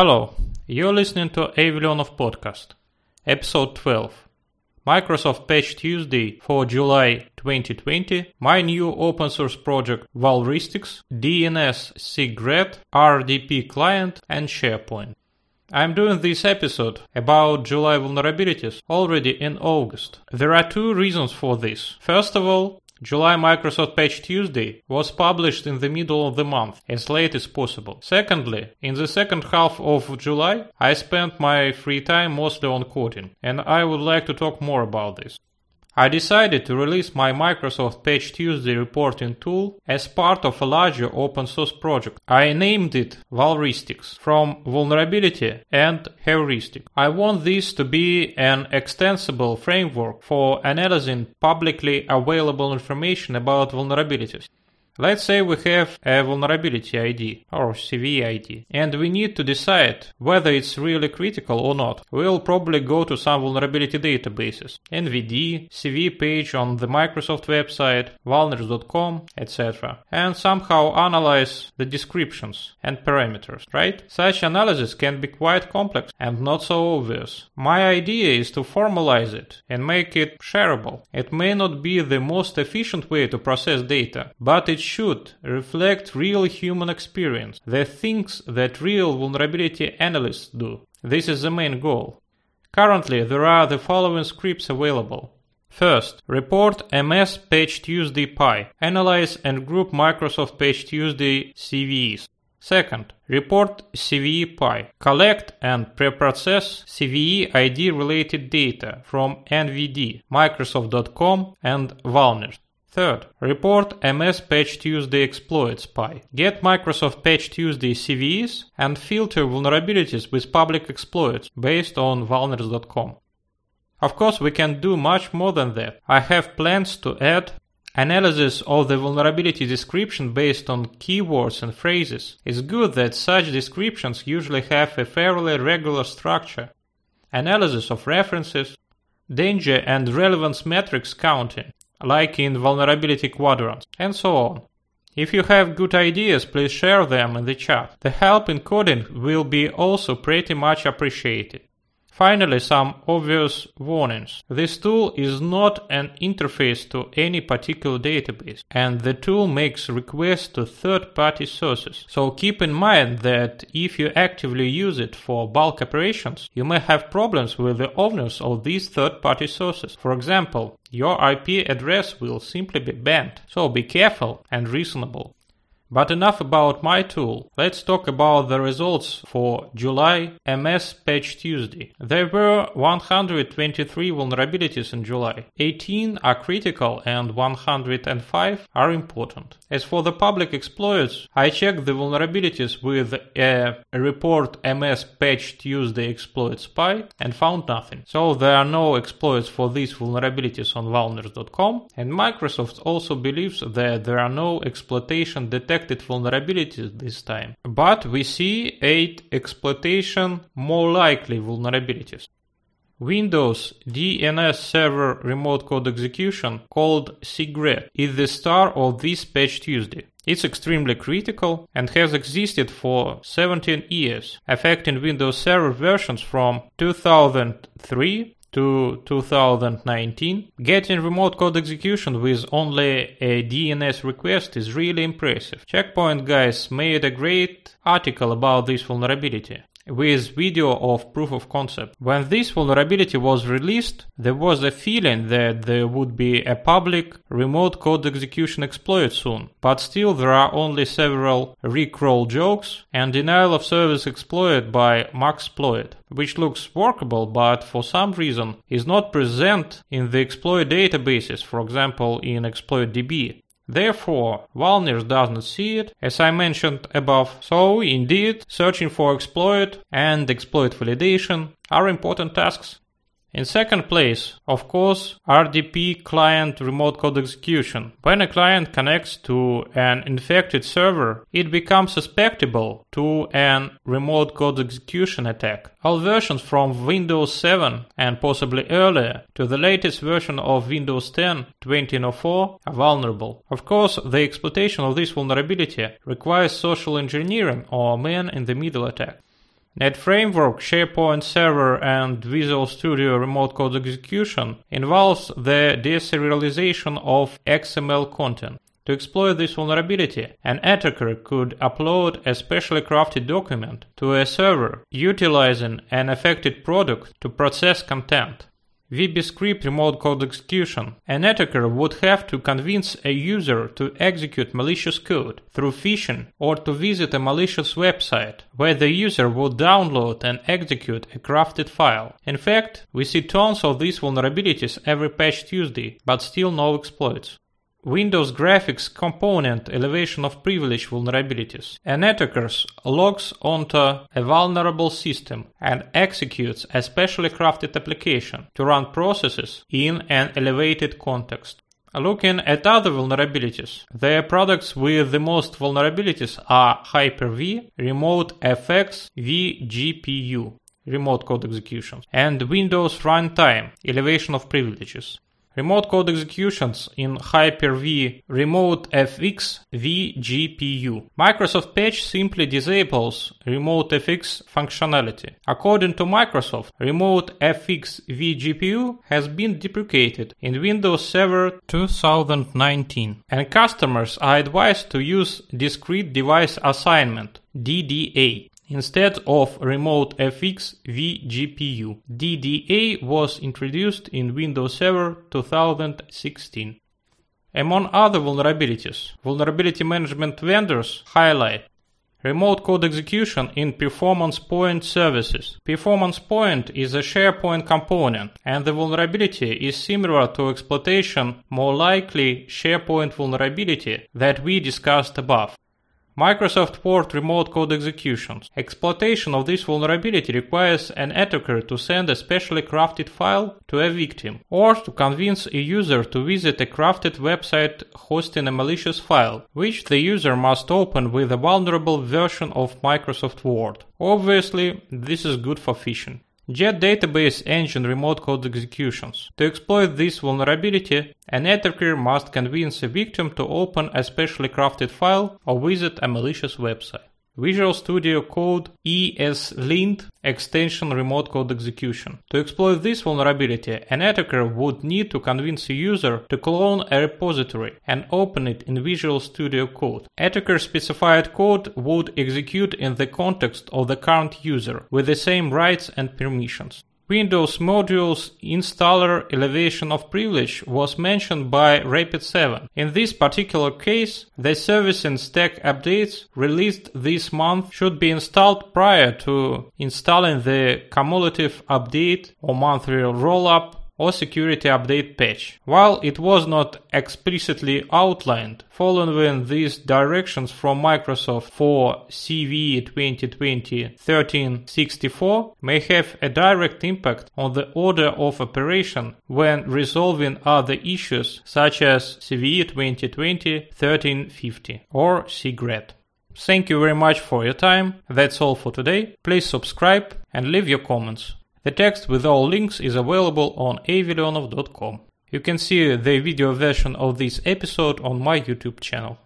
Hello, you're listening to Avleonov Podcast, episode 12. Microsoft Patch Tuesday for July 2020, my new open source project Vulristics, DNS SIGRed, RDP client, and SharePoint. I'm doing this episode about July vulnerabilities already in August. There are two reasons for this. First of all, July Microsoft Patch Tuesday was published in the middle of the month, as late as possible. Secondly, in the second half of July, I spent my free time mostly on coding, and I would like to talk more about this. I decided to release my Microsoft Patch Tuesday reporting tool as part of a larger open source project. I named it Vulristics from vulnerability and heuristic. I want this to be an extensible framework for analyzing publicly available information about vulnerabilities. Let's say we have a vulnerability ID or CVE ID and we need to decide whether it's really critical or not. We'll probably go to some vulnerability databases, NVD, CV page on the Microsoft website, vulners.com, etc. and somehow analyze the descriptions and parameters, right? Such analysis can be quite complex and not so obvious. My idea is to formalize it and make it shareable. It may not be the most efficient way to process data, but it should reflect real human experience, the things that real vulnerability analysts do. This is the main goal. Currently, there are the following scripts available. First, report MS Tuesday PI. Analyze and group Microsoft Patch Tuesday CVEs. Second, report CVE PI. Collect and preprocess CVE ID related data from NVD, Microsoft.com, and Vulners. Third, report MS Patch Tuesday exploits PI. Get Microsoft Patch Tuesday CVEs and filter vulnerabilities with public exploits based on vulners.com. Of course, we can do much more than that. I have plans to add analysis of the vulnerability description based on keywords and phrases. It's good that such descriptions usually have a fairly regular structure. Analysis of references, danger and relevance metrics counting, like in vulnerability quadrants, and so on. If you have good ideas, please share them in the chat. The help in coding will be also pretty much appreciated. Finally, some obvious warnings. This tool is not an interface to any particular database, and the tool makes requests to third-party sources. So keep in mind that if you actively use it for bulk operations, you may have problems with the owners of these third-party sources. For example, your IP address will simply be banned. So be careful and reasonable. But enough about my tool. Let's talk about the results for July MS Patch Tuesday. There were 123 vulnerabilities in July. 18 are critical and 105 are important. As for the public exploits, I checked the vulnerabilities with a report MS Patch Tuesday exploit spy and found nothing. So there are no exploits for these vulnerabilities on vulners.com and Microsoft also believes that there are no exploitation detected vulnerabilities this time, but we see 8 exploitation more likely vulnerabilities. Windows DNS Server Remote Code Execution called SIGRed is the star of this patch Tuesday. It's extremely critical and has existed for 17 years, affecting Windows Server versions from 2003 to 2019, getting remote code execution with only a DNS request is really impressive. Checkpoint guys made a great article about this vulnerability with video of proof of concept. When this vulnerability was released, there was a feeling that there would be a public remote code execution exploit soon, but still there are only several rickroll jokes and denial of service exploit by Maxploit, which looks workable but for some reason is not present in the exploit databases, for example in exploitdb. Therefore, Vulners doesn't see it, as I mentioned above. So, indeed, searching for exploit and exploit validation are important tasks. In second place, of course, RDP client remote code execution. When a client connects to an infected server, it becomes susceptible to an remote code execution attack. All versions from Windows 7 and possibly earlier to the latest version of Windows 10 2004 are vulnerable. Of course, the exploitation of this vulnerability requires social engineering or man in the middle attack. Net Framework, SharePoint Server, and Visual Studio Remote Code Execution involves the deserialization of XML content. To exploit this vulnerability, an attacker could upload a specially crafted document to a server utilizing an affected product to process content. VBScript remote code execution. An attacker would have to convince a user to execute malicious code through phishing or to visit a malicious website where the user would download and execute a crafted file. In fact, we see tons of these vulnerabilities every patch Tuesday, but still no exploits. Windows graphics component elevation of privilege vulnerabilities. An attacker logs onto a vulnerable system and executes a specially crafted application to run processes in an elevated context. Looking at other vulnerabilities, the products with the most vulnerabilities are Hyper-V, RemoteFX, vGPU, remote code execution, and Windows Runtime, elevation of privileges. Remote code executions in Hyper-V Remote FX vGPU. Microsoft Patch simply disables Remote FX functionality. According to Microsoft, Remote FX vGPU has been deprecated in Windows Server 2019, and customers are advised to use Discrete Device Assignment DDA instead of Remote FX vGPU. DDA was introduced in Windows Server 2016. Among other vulnerabilities, vulnerability management vendors highlight Remote code execution in Performance Point services. Performance Point is a SharePoint component, and the vulnerability is similar to exploitation, more likely SharePoint vulnerability that we discussed above. Microsoft Word remote code executions. Exploitation of this vulnerability requires an attacker to send a specially crafted file to a victim, or to convince a user to visit a crafted website hosting a malicious file, which the user must open with a vulnerable version of Microsoft Word. Obviously, this is good for phishing. Jet database engine remote code executions. To exploit this vulnerability, an attacker must convince a victim to open a specially crafted file or visit a malicious website. Visual Studio Code ESLint extension remote code execution. To exploit this vulnerability, an attacker would need to convince a user to clone a repository and open it in Visual Studio Code. Attacker specified code would execute in the context of the current user with the same rights and permissions. Windows Modules installer elevation of privilege was mentioned by Rapid7. In this particular case, the service and stack updates released this month should be installed prior to installing the cumulative update or monthly rollup or security update patch. While it was not explicitly outlined, following these directions from Microsoft for CVE 2020-1364 may have a direct impact on the order of operation when resolving other issues such as CVE 2020-1350 or SIGRed. Thank you very much for your time. That's all for today. Please subscribe and leave your comments. The text with all links is available on avleonov.com. You can see the video version of this episode on my YouTube channel.